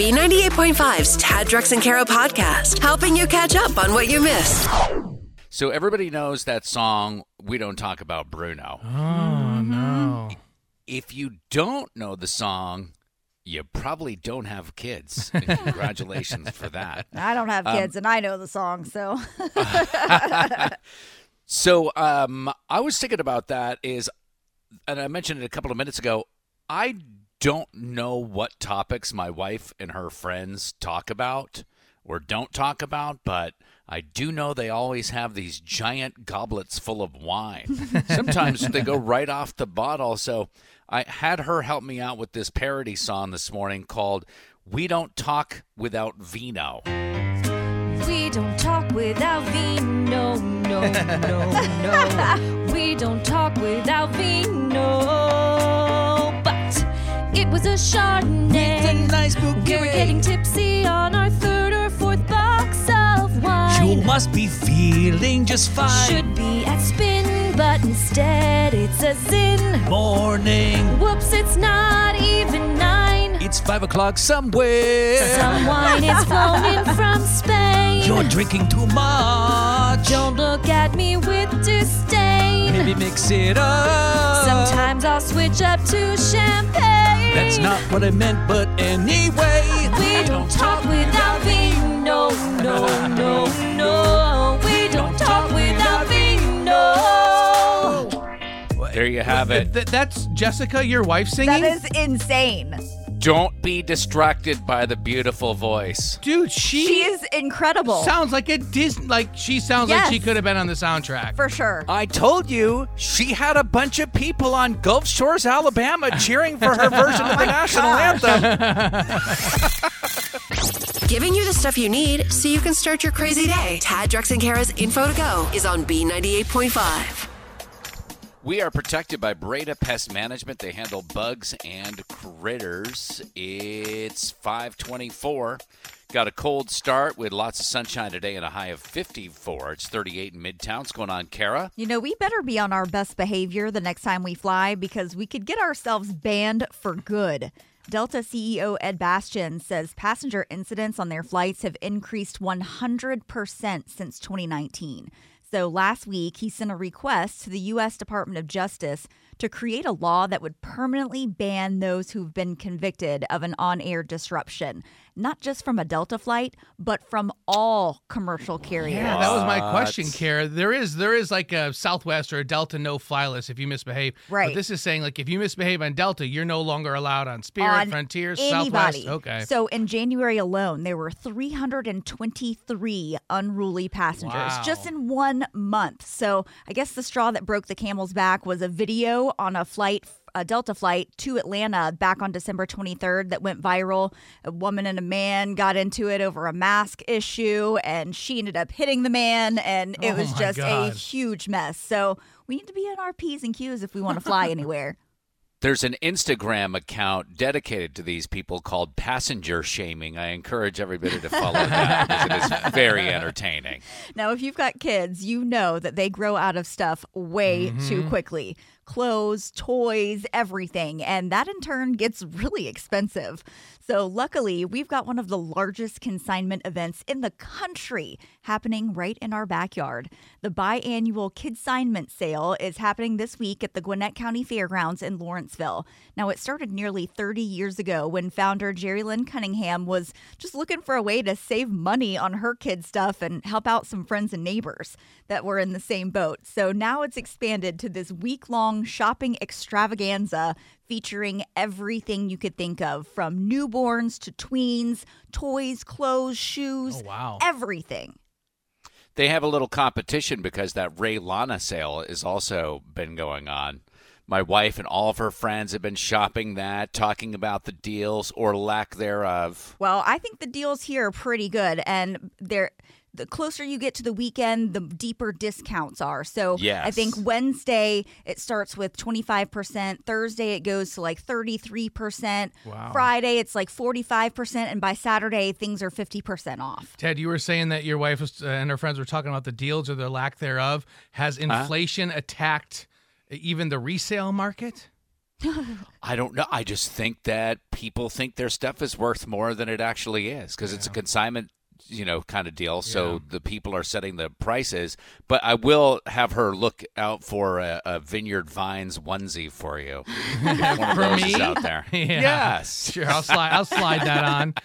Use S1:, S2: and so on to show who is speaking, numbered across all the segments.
S1: B98.5's Tad Drex and Kara podcast, helping you catch up on what you missed.
S2: So everybody knows that song, We Don't Talk About Bruno.
S3: Oh no.
S2: If you don't know the song, you probably don't have kids. And Congratulations for that.
S4: I don't have kids and I know the song, so
S2: So um, I was thinking about that is, and I mentioned it a couple of minutes ago. I don't know what topics my wife and her friends talk about or don't talk about, but I do know they always have these giant goblets full of wine. Sometimes they go right off the bottle. So I had her help me out with this parody song this morning called "We Don't Talk Without Vino."
S5: We don't talk without vino, no, no, no. we don't talk without vino. Was a Chardonnay.
S3: nice
S5: We were getting tipsy on our third or fourth box of wine.
S3: You must be feeling just fine.
S5: Should be at spin, but instead it's a zin.
S3: Morning.
S5: Whoops, it's not even nine.
S3: It's five o'clock somewhere.
S5: Some wine is flown in from Spain.
S3: You're drinking too much.
S5: Don't look at me with disdain.
S3: Maybe mix it up.
S5: Sometimes I'll switch up to champagne.
S3: That's not what I meant, but anyway.
S5: We don't talk without vino, no, no, no. No. We don't talk without vino.
S2: There you have it.
S6: Th- that's Jessica, your wife singing.
S4: that is insane.
S2: Don't be distracted by the beautiful voice.
S6: Dude, she,
S4: She is incredible.
S6: sounds like a Disney. Like she sounds like she could have been on the soundtrack.
S4: for sure.
S2: I told you she had a bunch of people on Gulf Shores, Alabama cheering for her oh version of the national anthem.
S1: Giving you the stuff you need so you can start your crazy day. Tad Drex and Kara's info to go is on B98.5.
S2: We are protected by Breda Pest Management. They handle bugs and critters. It's 524. Got a cold start with lots of sunshine today and a high of 54. It's 38 in Midtown. What's going on, Kara?
S4: You know, we better be on our best behavior the next time we fly because we could get ourselves banned for good. Delta CEO Ed Bastian says passenger incidents on their flights have increased 100% since 2019. So last week, he sent a request to the U.S. Department of Justice to create a law that would permanently ban those who've been convicted of an on air disruption, not just from a Delta flight, but from all commercial carriers.
S6: Yeah, that was my question, Kara. There is there is like a Southwest or a Delta no fly list if you misbehave.
S4: Right.
S6: But this is saying like if you misbehave on Delta, you're no longer allowed on Spirit,
S4: on
S6: Frontier,
S4: anybody.
S6: Southwest. Okay.
S4: So in January alone, there were 323 unruly passengers
S6: Wow.
S4: just in one month. So I guess the straw that broke the camel's back was a video on a flight. A Delta flight to Atlanta back on December 23rd that went viral. A woman and a man got into it over a mask issue, and she ended up hitting the man, and it
S6: Oh
S4: was
S6: my
S4: just a huge mess. So we need to be on our P's and Q's if we want to fly anywhere.
S2: There's an Instagram account dedicated to these people called Passenger Shaming. I encourage everybody to follow that because it is very entertaining.
S4: Now, if you've got kids, you know that they grow out of stuff way too mm-hmm. quickly clothes, toys, everything. And that in turn gets really expensive. So, luckily, we've got one of the largest consignment events in the country happening right in our backyard. The biannual consignment Sale is happening this week at the Gwinnett County Fairgrounds in Lawrenceville. Now, it started nearly 30 years ago when founder Jerry Lynn Cunningham was just looking for a way to save money on her kids' stuff and help out some friends and neighbors that were in the same boat. So now it's expanded to this week long shopping extravaganza featuring everything you could think of from newborns to tweens, toys, clothes, shoes,
S6: Oh, wow.
S4: everything.
S2: They have a little competition because that Rhea Lana sale has also been going on. My wife and all of her friends have been shopping that, talking about the deals or lack thereof.
S4: Well, I think the deals here are pretty good, and they're the closer you get to the weekend, the deeper discounts are. So I think Wednesday it starts with 25%, Thursday it goes to like 33%,
S6: Wow.
S4: Friday it's like 45%, and by Saturday things are 50% off.
S6: Tad, you were saying that your wife was, uh, and her friends were talking about the deals or the lack thereof. Has inflation attacked even the resale market?
S2: I don't know. I just think that people think their stuff is worth more than it actually is because it's a consignment, you know, kind of deal. So the people are setting the prices. But I will have her look out for a, a Vineyard Vines onesie for you. If one of
S6: For
S2: those
S6: me?
S2: is out there.
S6: Yeah.
S2: Yes.
S6: Sure, I'll slide. I'll slide that on.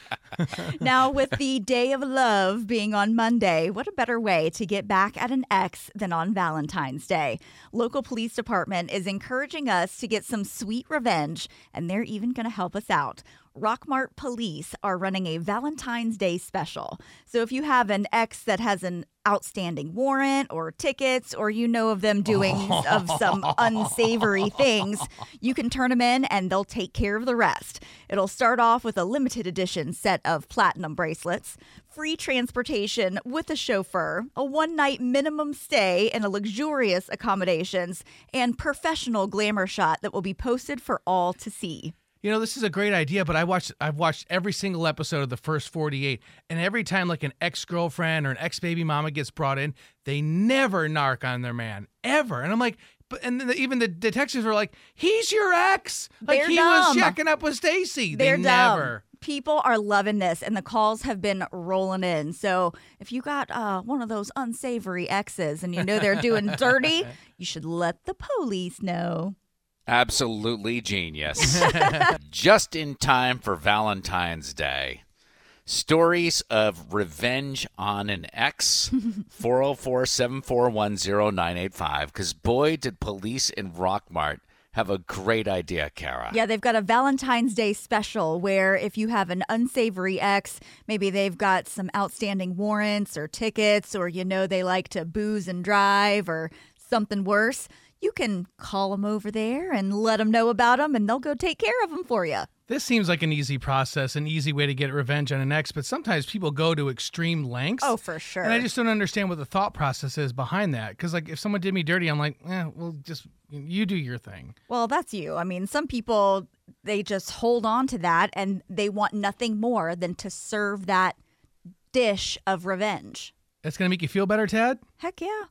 S4: Now, with the Day of Love being on Monday, what a better way to get back at an ex than on Valentine's Day? Local police department is encouraging us to get some sweet revenge, and they're even going to help us out. Rockmart Police are running a Valentine's Day special. So if you have an ex that has an outstanding warrant or tickets, or you know of them doing of some unsavory things, you can turn them in and they'll take care of the rest. It'll start off with a limited edition set of platinum bracelets, free transportation with a chauffeur, a one night minimum stay in a luxurious accommodations, and professional glamour shot that will be posted for all to see.
S6: You know, this is a great idea, but I watched I've watched every single episode of the first 48, and every time like an ex-girlfriend or an ex-baby mama gets brought in, they never narc on their man ever. And I'm like, but and then the, even the detectives were like, "He's your ex." Like
S4: They're
S6: he was checking up with Stacy. They
S4: They're dumb. People are loving this, and the calls have been rolling in. So if you got uh, one of those unsavory exes and you know they're doing dirty, you should let the police know.
S2: Absolutely genius. Just in time for Valentine's Day. Stories of revenge on an ex. 404 741 0985. Because boy, did police in Rockmart have a great idea, Kara.
S4: Yeah, they've got a Valentine's Day special where if you have an unsavory ex, maybe they've got some outstanding warrants or tickets, or you know they like to booze and drive or something worse, you can call them over there and let them know about them, and they'll go take care of them for you.
S6: This seems like an easy process, an easy way to get revenge on an ex, but sometimes people go to extreme lengths.
S4: Oh, for sure.
S6: And I just don't understand what the thought process is behind that. Because like, if someone did me dirty, I'm like, eh, well, just you do your thing.
S4: Well, that's you. I mean, some people they just hold on to that and they want nothing more than to serve that dish of revenge.
S6: That's gonna make you feel better, Tad.
S4: Heck yeah.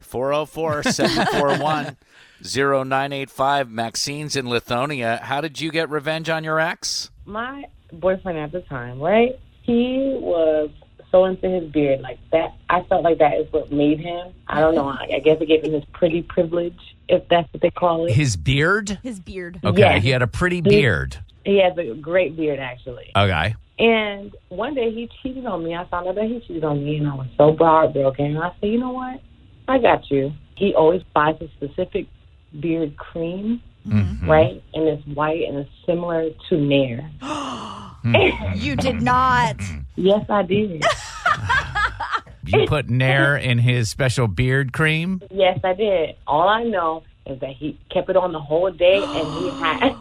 S2: 404 741 0985. Maxine's in Lithonia. How did you get revenge on your ex?
S7: my boyfriend at the time, right? He was so into his beard like that. I felt like that is what made him. I don't know. I, I guess it gave him his pretty privilege, if that's what they call it.
S8: His beard?
S4: His beard.
S8: Okay,
S7: Yeah.
S8: he had a pretty beard.
S7: He has a great beard, actually.
S8: Okay.
S7: And one day he cheated on me. I found out that he cheated on me, and I was so heartbroken. And I said, you know what? I got you. He always buys a specific beard cream, mm-hmm. right? And it's white and it's similar to Nair. Mm-hmm.
S4: You did not. Mm-hmm.
S7: Yes, I did.
S8: You put Nair in his special beard cream?
S7: Yes, I did. All I know is that he kept it on the whole day, and he had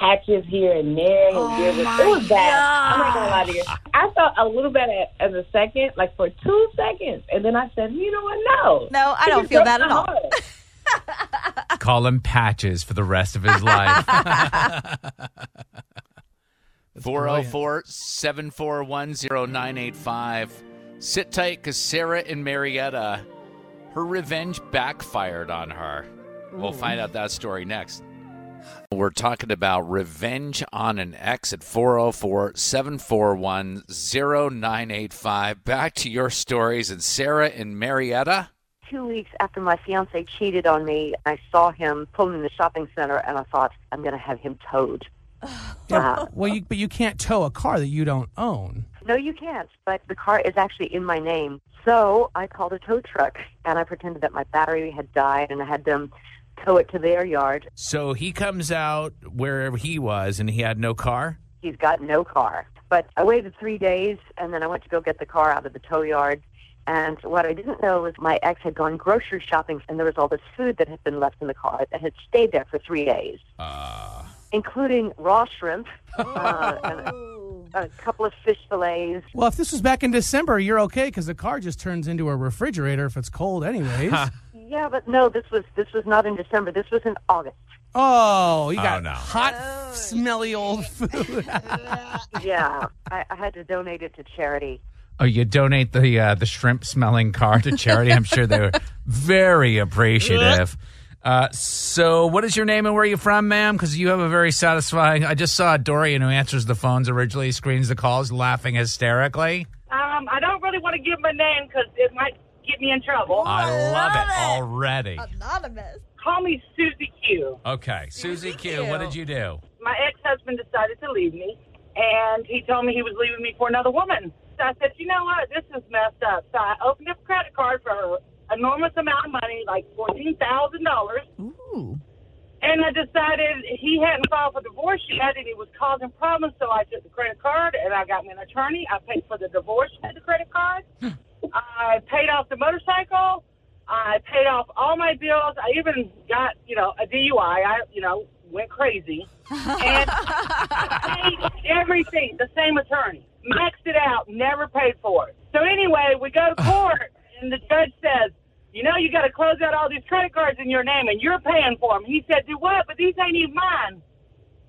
S7: patches here and there. His beard was, it was bad. I'm not gonna lie to you. I felt a little bit at, as a second, like for two seconds, and then I said, you know what? No,
S4: No, I don't feel
S7: broke
S4: that at all.
S8: Call him Patches for the rest of his life.
S2: 404 741 0985. Sit tight because Sarah and Marietta, her revenge backfired on her. We'll find out that story next. We're talking about revenge on an ex at 404 741 0985. Back to your stories. And Sarah and Marietta.
S9: two weeks after my fiance cheated on me, I saw him pulling in the shopping center, and I thought, I'm going to have him towed. Uh,
S6: Well, you, but you can't tow a car that you don't own.
S9: no, you can't, but the car is actually in my name. So I called a tow truck, and I pretended that my battery had died, and I had them tow it to their yard.
S8: so he comes out wherever he was and he had no car?
S9: He's got no car. But I waited three days, and then I went to go get the car out of the tow yard. And what I didn't know was my ex had gone grocery shopping, and there was all this food that had been left in the car that had stayed there for three days, including raw shrimp, uh, and a, a couple of fish fillets.
S6: Well, if this was back in December, you're okay because the car just turns into a refrigerator if it's cold, anyways.
S9: Yeah, but no, this was this was not in December. This was in August.
S6: oh, you got
S8: no.
S6: hot, smelly old food.
S9: Yeah, I, I had to donate it to charity.
S8: Oh, you donate the uh, the shrimp smelling car to charity. I'm sure they're very appreciative. Uh, so, what is your name and where are you from, ma'am? Because you have a very satisfying. I just saw Dorian, who answers the phones originally, screens the calls, laughing hysterically.
S10: Um, I don't really want to give my name because it might get me in trouble.
S8: I love it
S4: it.
S8: already.
S4: Anonymous.
S10: Call me Susie Q.
S8: Okay, Susie Q, what did you do?
S10: My ex-husband decided to leave me, and he told me he was leaving me for another woman. So I said, you know what? This is messed up. So I opened up a credit card for an enormous amount of money, like fourteen thousand dollars.
S4: Ooh.
S10: And I decided he hadn't filed for divorce yet, and he was causing problems. So I took the credit card, and I got me an attorney. I paid for the divorce with the credit card. I paid off the motorcycle. I paid off all my bills. I even got, you know, a DUI. I, you know, went crazy. And I paid everything, the same attorney. Maxed it out, never paid for it. So anyway, we go to court, and the judge says, you know, you got to close out all these credit cards in your name, and you're paying for them. He said, do what? But these ain't even mine.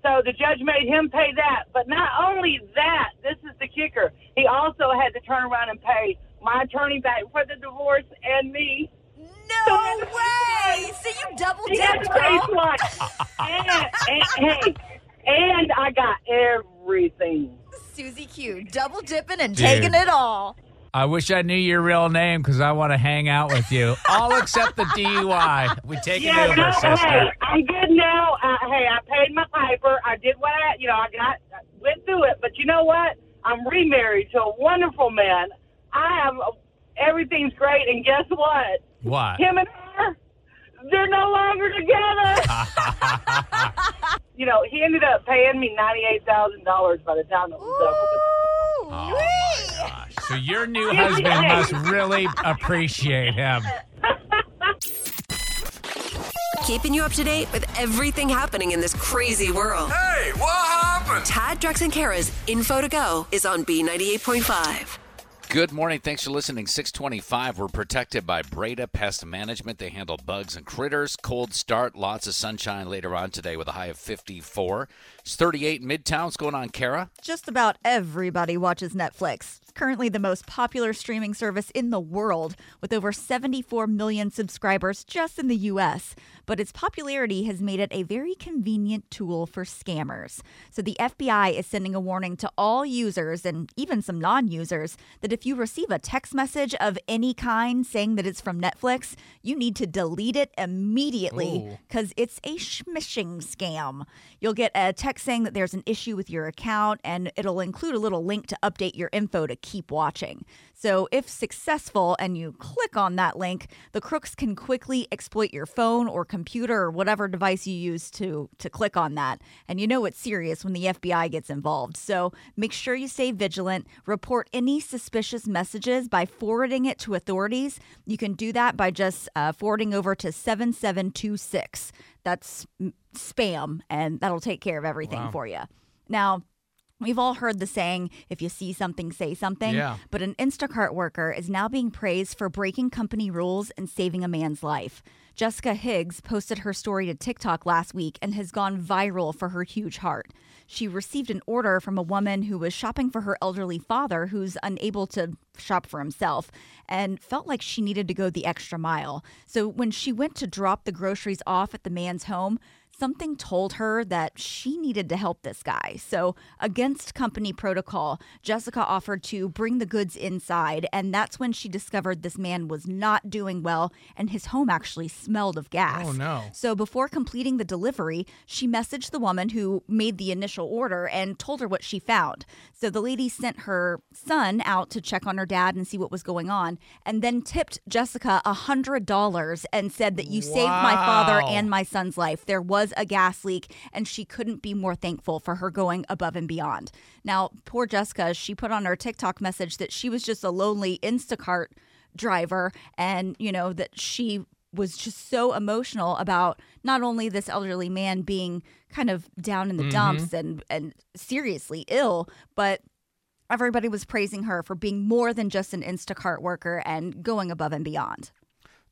S10: So the judge made him pay that. But not only that, this is the kicker. He also had to turn around and pay my attorney back for the divorce and me.
S4: No way! So you double dipped, girl.
S10: Like, and, and, hey, and I got everything.
S4: Susie Q, double dipping and
S8: Dude.
S4: taking it all.
S8: I wish I knew your real name because I want to hang out with you. All except the DUI. We take
S10: Yeah,
S8: an Uber,
S10: no,
S8: sister.
S10: hey, I'm good now. Uh, hey, I paid my piper. I did what I, you know, I got I went through it. But you know what? I'm remarried to a wonderful man. I have uh, everything's great, and guess what?
S8: What?
S10: Him and her, they're no longer together. you know, he ended up paying me ninety eight thousand dollars by the time it was over.
S4: Ooh,
S8: Oh my gosh. So your new husband must really appreciate him.
S1: Keeping you up to date with everything happening in this crazy world.
S11: Hey, what happened?
S1: Tad, Drex, and Kara's Info to Go is on B98.5.
S2: Good morning. Thanks for listening. 625. We're protected by Breda Pest Management. They handle bugs and critters. Cold start. Lots of sunshine later on today with a high of 54. It's 38 in Midtown. What's going on, Kara?
S4: Just about everybody watches Netflix. It's currently the most popular streaming service in the world, with over 74 million subscribers just in the US. But its popularity has made it a very convenient tool for scammers. So the FBI is sending a warning to all users and even some non users that if you receive a text message of any kind saying that it's from Netflix, you need to delete it immediately because it's a smishing scam. You'll get a text saying that there's an issue with your account, and it'll include a little link to update your info to keep watching. So, if successful and you click on that link, the crooks can quickly exploit your phone or computer or whatever device you use to, to click on that. And you know it's serious when the FBI gets involved. So, make sure you stay vigilant. Report any suspicious messages by forwarding it to authorities. You can do that by just uh, forwarding over to 7726. That's spam, and that'll take care of everything for you. Now, We've all heard the saying, if you see something, say something.
S6: Yeah.
S4: But an Instacart worker is now being praised for breaking company rules and saving a man's life. Jessica Higgs posted her story to TikTok last week and has gone viral for her huge heart. She received an order from a woman who was shopping for her elderly father who's unable to shop for himself and felt like she needed to go the extra mile. So when she went to drop the groceries off at the man's home, something told her that she needed to help this guy. So, against company protocol, Jessica offered to bring the goods inside. And that's when she discovered this man was not doing well and his home actually smelled of gas.
S6: Oh, no.
S4: So, before completing the delivery, she messaged the woman who made the initial order and told her what she found. So, the lady sent her son out to check on her dad and see what was going on, and then tipped Jessica a $100 and said that you saved my father and my son's life. There was a gas leak, and she couldn't be more thankful for her going above and beyond. Now, poor Jessica, she put on her TikTok message that she was just a lonely Instacart driver and, you know, that she was just so emotional about not only this elderly man being kind of down in the mm-hmm. dumps and, and seriously ill, but everybody was praising her for being more than just an Instacart worker and going above and beyond.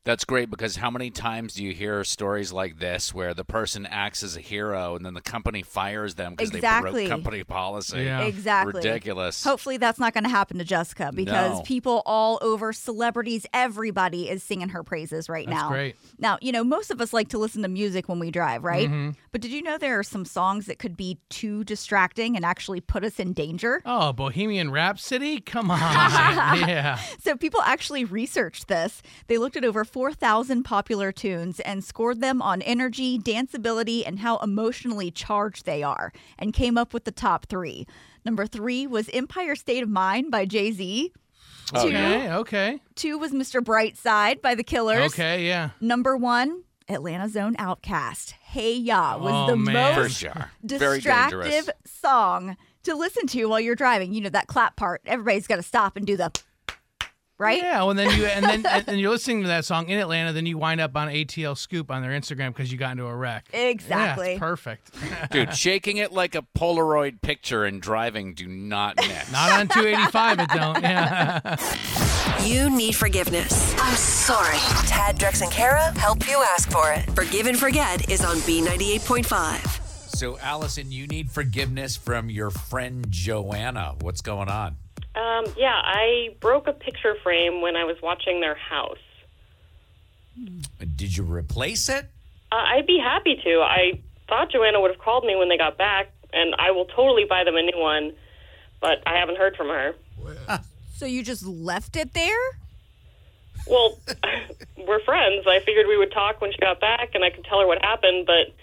S2: That's great because how many times do you hear stories like this where the person acts as a hero and then the company fires them because they broke company policy?
S6: Yeah.
S4: Exactly.
S2: Ridiculous.
S4: Hopefully that's not going to happen to Jessica because
S2: No.
S4: people all over, celebrities, everybody is singing her praises right
S6: That's
S4: now.
S6: great.
S4: Now, you know, most of us like to listen to music when we drive, right?
S6: Mm-hmm.
S4: But did you know there are some songs that could be too distracting and actually put us in danger?
S6: Oh, Bohemian Rhapsody? Come on. yeah.
S4: So people actually researched this. They looked at over 4,000 popular tunes and scored them on energy, danceability, and how emotionally charged they are, and came up with the top three. Number three was Empire State of Mind by Jay Z.
S6: Okay, okay.
S4: Two was Mr. Brightside by the Killers.
S6: Okay, yeah.
S4: Number one, Atlanta Zone OutKast. Hey Ya was
S6: Oh,
S4: the
S6: man.
S4: Most
S2: sure.
S4: Distractive song to listen to while you're driving. You know that clap part. Everybody's got to stop and do the right.
S6: Yeah, well, and then you and then and, and you're listening to that song in Atlanta, then you wind up on ATL Scoop on their Instagram because you got into a wreck.
S4: Exactly.
S6: Yeah, perfect.
S2: Dude, shaking it like a Polaroid picture and driving do not mix.
S6: Not on 285, it don't. Yeah.
S1: You need forgiveness. I'm sorry. Tad, Drex, and Kara help you ask for it. Forgive and Forget is on B98.5.
S2: So, Allison, you need forgiveness from your friend Joanna. What's going on?
S11: Um, yeah, I broke a picture frame when I was watching their house.
S2: Did you replace it?
S11: Uh, I'd be happy to. I thought Joanna would have called me when they got back, and I will totally buy them a new one, but I haven't heard from her.
S4: So you just left it there?
S11: Well, we're friends. I figured we would talk when she got back, and I could tell her what happened, but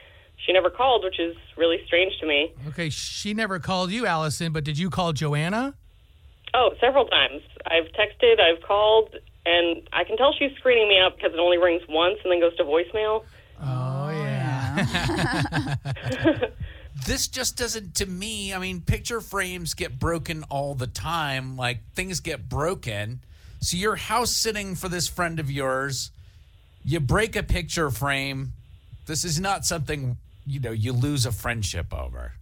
S11: she never called, which is really strange to me.
S6: Okay, she never called you, Allison, but did you call Joanna?
S11: Oh, several times. I've texted, I've called, and I can tell she's screening me up because it only rings once and then goes to voicemail.
S6: Oh, yeah.
S2: This just doesn't, to me, I mean, picture frames get broken all the time. Like things get broken. So you're house sitting for this friend of yours. You break a picture frame. This is not something, you know, you lose a friendship over.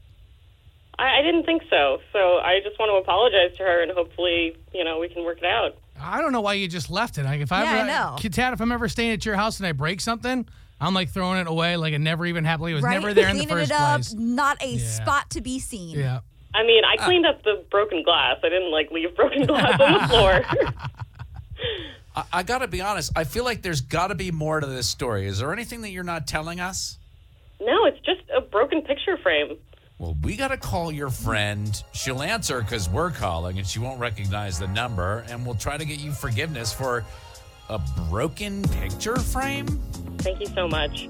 S11: I, I didn't think so, so I just want to apologize to her, and hopefully, you know, we can work it out.
S6: I don't know why you just left it. Like if I
S4: Yeah, I know.
S6: Kid Tad, if I'm ever staying at your house and I break something, I'm like throwing it away like it never even happened. Like it was
S4: right?
S6: never there in the
S4: Cleaning
S6: first
S4: it up,
S6: place.
S4: not a
S6: Yeah.
S4: spot to be seen.
S6: Yeah.
S11: I mean, I uh, cleaned up the broken glass. I didn't like leave broken glass on the floor.
S2: I, I got to be honest. I feel like there's got to be more to this story. Is there anything that you're not telling us?
S11: no, it's just a broken picture frame.
S2: Well, we got to call your friend. She'll answer because we're calling and she won't recognize the number. And we'll try to get you forgiveness for a broken picture frame.
S11: Thank you so much.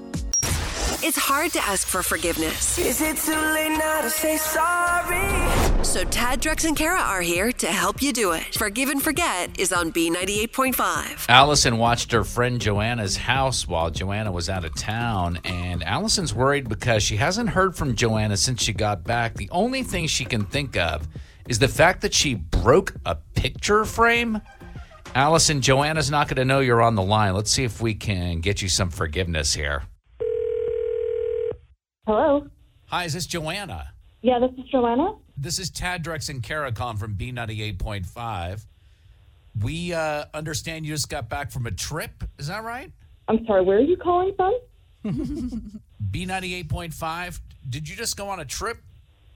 S1: It's hard to ask for forgiveness.
S12: Is it too late now to say sorry?
S1: So Tad, Drex, and Kara are here to help you do it. Forgive and Forget is on B98.5.
S2: Allison watched her friend Joanna's house while Joanna was out of town, and Allison's worried because she hasn't heard from Joanna since she got back. The only thing she can think of is the fact that she broke a picture frame. Allison, Joanna's not going to know you're on the line. Let's see if we can get you some forgiveness here.
S7: Hello.
S2: Hi, is this Joanna?
S7: Yeah, this is Joanna.
S2: This is Tad Drex and calling from B98.5. We uh, understand you just got back from a trip. Is that right?
S7: I'm sorry. Where are you calling from?
S2: B98.5. Did you just go on a trip?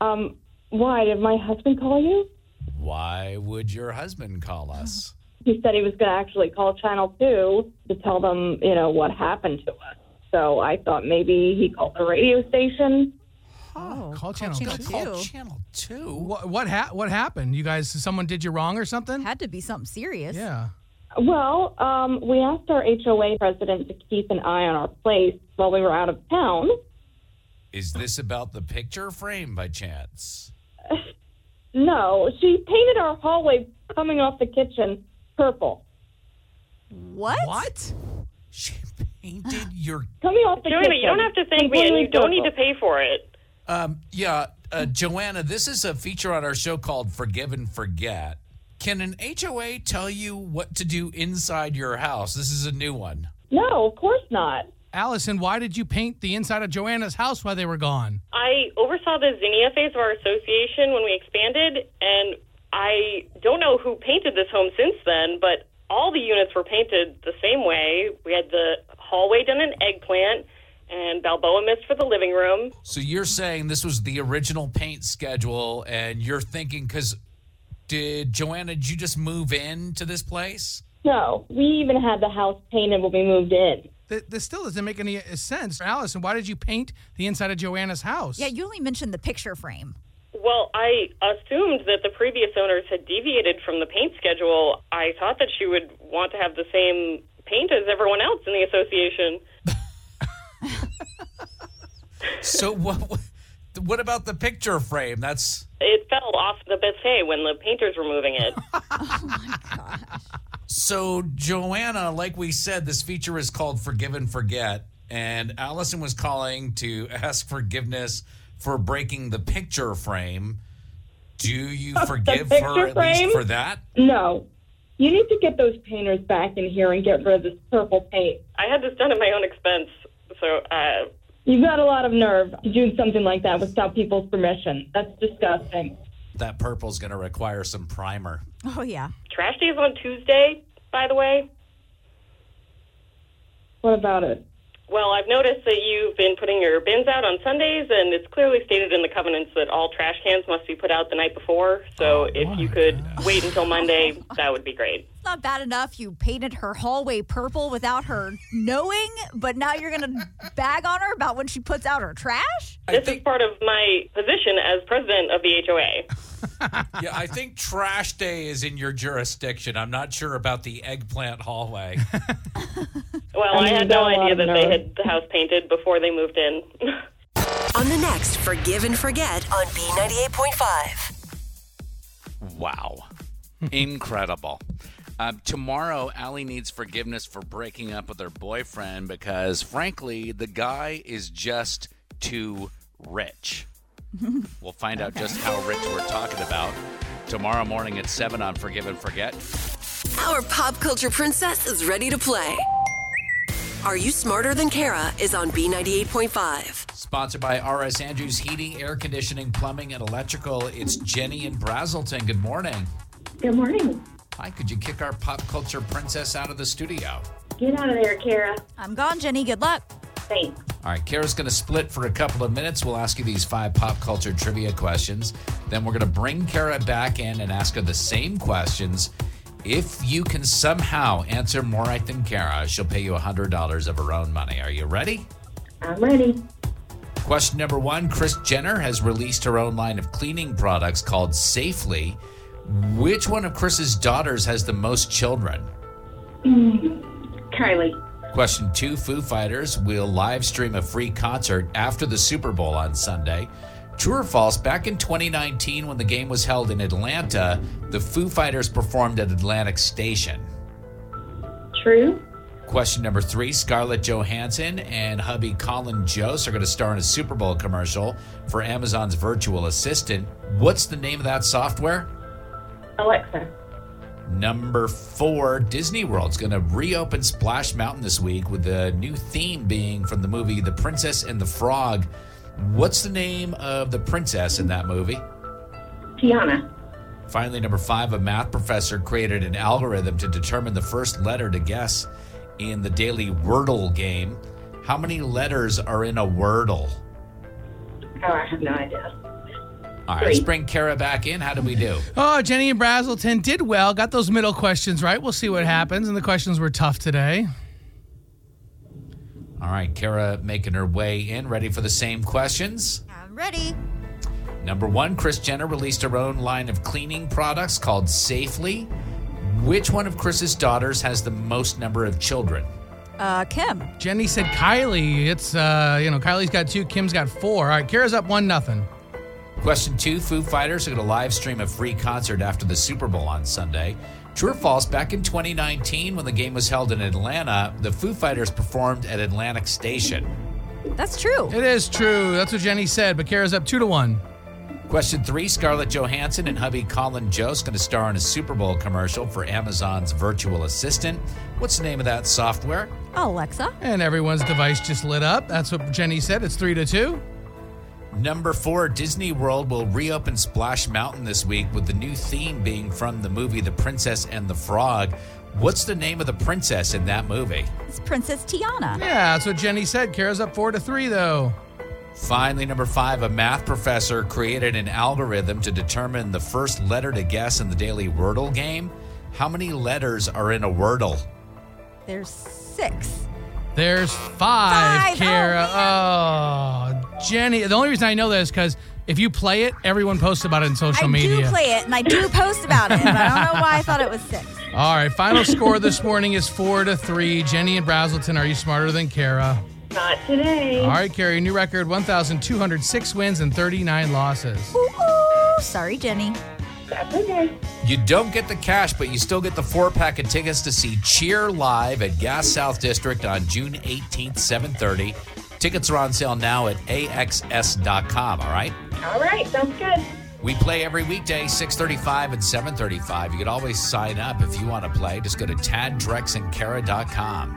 S7: Um, why did my husband call you?
S2: Why would your husband call us?
S7: He said he was going to actually call Channel Two to tell them, you know, what happened to us. So I thought maybe he called the radio station.
S4: Oh,
S6: Call Channel
S4: Channel
S6: Two.
S2: Call Channel 2.
S6: What what ha- what happened? You guys, someone did you wrong or something?
S4: Had to be something serious.
S6: Yeah.
S7: Well, um, we asked our HOA president to keep an eye on our place while we were out of town.
S2: Is this about the picture frame by chance?
S7: No, she painted our hallway coming off the kitchen purple.
S4: What?
S6: What?
S2: She painted your.
S7: Coming off the
S11: Joanna,
S7: kitchen.
S11: you don't have to thank me, and you don't need to pay for it.
S2: Um, yeah, uh, Joanna, this is a feature on our show called Forgive and Forget. Can an HOA tell you what to do inside your house? This is a new one.
S7: No, of course not.
S6: Allison, why did you paint the inside of Joanna's house while they were gone?
S11: I oversaw the zinnia phase of our association when we expanded, and I don't know who painted this home since then, but all the units were painted the same way. We had the hallway done in eggplant and Balboa mist for the living room.
S2: So you're saying this was the original paint schedule, and you're thinking because did Joanna? Did you just move in to this place?
S13: No, we even had the house painted when we moved in.
S6: Th- This still doesn't make any uh, sense. Allison, why did you paint the inside of Joanna's house?
S4: Yeah, you only mentioned the picture frame.
S11: Well, I assumed that the previous owners had deviated from the paint schedule. I thought that she would want to have the same paint as everyone else in the association.
S2: So what? what- What about the picture frame? That's
S11: It fell off the buffet when the painters were moving it. oh my gosh!
S2: so Joanna. Like we said, this feature is called "Forgive and Forget," and Allison was calling to ask forgiveness for breaking the picture frame. Do you forgive her
S13: picture
S2: at
S13: frame?
S2: least for that?
S13: No. You need to get those painters back in here and get rid of this purple paint.
S11: I had this done at my own expense, so uh,
S13: You've got a lot of nerve to do something like that without people's permission. That's disgusting.
S2: That purple's going to require some primer.
S4: Oh, yeah.
S11: trash day is on Tuesday, by the way.
S13: What about it?
S11: Well, I've noticed that you've been putting your bins out on Sundays, and it's clearly stated in the covenants that all trash cans must be put out the night before. So oh, if you could wait until Monday, that would be great.
S4: It's not bad enough you painted her hallway purple without her knowing, but now you're going to bag on her about when she puts out her trash?
S11: This is part of my position as president of the HOA.
S2: yeah, I think trash day is in your jurisdiction. I'm not sure about the eggplant hallway.
S11: Well,
S13: I
S11: I, had no idea
S13: of
S11: that they had the house painted before they moved in.
S1: On the next Forgive and Forget on B98.5.
S2: Wow. Incredible. Um, tomorrow, Allie needs forgiveness for breaking up with her boyfriend because, frankly, the guy is just too rich. We'll find out just how rich we're talking about tomorrow morning at 7 on Forgive and Forget.
S1: Our pop culture princess is ready to play. Are You Smarter Than Kara is on B98.5.
S2: Sponsored by RS Andrews Heating, Air Conditioning, Plumbing, and Electrical. It's Jenny in Braselton. Good morning.
S7: Good morning.
S2: Hi, could you kick our pop culture princess out of the studio?
S7: Get out of there, Kara.
S4: I'm gone, Jenny. Good luck.
S7: Thanks.
S2: All right, Kara's going to split for a couple of minutes. We'll ask you these five pop culture trivia questions. Then we're going to bring Kara back in and ask her the same questions. If you can somehow answer more right than Kara, she'll pay you $100 of her own money. Are you ready?
S7: I'm ready.
S2: Question number one Kris Jenner has released her own line of cleaning products called Safely. Which one of Kris's daughters has the most children?
S7: Mm, Kylie.
S2: Question two Foo Fighters will live stream a free concert after the Super Bowl on Sunday. True or false, back in 2019, when the game was held in Atlanta, the Foo Fighters performed at Atlantic Station.
S7: True.
S2: Question number three Scarlett Johansson and hubby Colin Jost are going to star in a Super Bowl commercial for Amazon's virtual assistant. What's the name of that software?
S7: Alexa.
S2: Number four, Disney World's going to reopen Splash Mountain this week with the new theme being from the movie The Princess and the Frog. What's the name of the princess in that movie?
S7: Tiana.
S2: Finally, number five, a math professor created an algorithm to determine the first letter to guess in the daily Wordle game. How many letters are in a Wordle?
S7: Oh, I have no idea.
S2: All right, let's bring Kara back in. How do we do?
S6: Oh, Jenny and Braselton did well. Got those middle questions right. We'll see what happens. And the questions were tough today.
S2: All right, Kara making her way in, ready for the same questions.
S4: I'm ready.
S2: Number one, Kris Jenner released her own line of cleaning products called Safely. Which one of Kris's daughters has the most number of children?
S4: Uh, Kim.
S6: Jenny said Kylie. It's uh, you know, Kylie's got two, Kim's got four. All right, Kara's up one nothing.
S2: Question two Foo Fighters are going to live stream a free concert after the Super Bowl on Sunday. True or false, back in 2019, when the game was held in Atlanta, the Foo Fighters performed at Atlantic Station.
S4: That's true.
S6: It is true. That's what Jenny said, but Kara's up two to one.
S2: Question three Scarlett Johansson and hubby Colin Jost going to star in a Super Bowl commercial for Amazon's virtual assistant. What's the name of that software?
S4: Alexa.
S6: And everyone's device just lit up. That's what Jenny said. It's three to two.
S2: Number four, Disney World will reopen Splash Mountain this week with the new theme being from the movie The Princess and the Frog. What's the name of the princess in that movie?
S4: It's Princess Tiana.
S6: Yeah, that's what Jenny said. Kara's up four to three, though.
S2: Finally, number five, a math professor created an algorithm to determine the first letter to guess in the daily Wordle game. How many letters are in a Wordle?
S4: There's six.
S6: There's five,
S4: oh,
S6: Kara. Oh, Jenny. The only reason I know that is because if you play it, everyone posts about it in social
S4: I
S6: media.
S4: I do play it and I do post about it, but I don't know why I thought it was six.
S6: All right, final score this morning is four to three. Jenny and Braselton, are you smarter than Kara?
S13: Not today.
S6: All right, Kara, your new record 1,206 wins and 39 losses.
S4: Ooh, ooh. Sorry, Jenny.
S13: That's okay.
S2: You don't get the cash, but you still get the four pack of tickets to see Cheer live at Gas South District on June 18th, 7:30. Tickets are on sale now at axs.com, all right?
S13: All right, sounds good.
S2: We play every weekday, 635 and 735. You can always sign up if you want to play. Just go to taddrexandkara.com.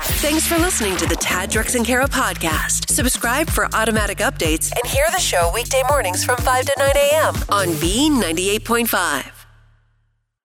S1: Thanks for listening to the Tad, Drex, and Kara podcast. Subscribe for automatic updates and hear the show weekday mornings from 5 to 9 a.m. on B98.5.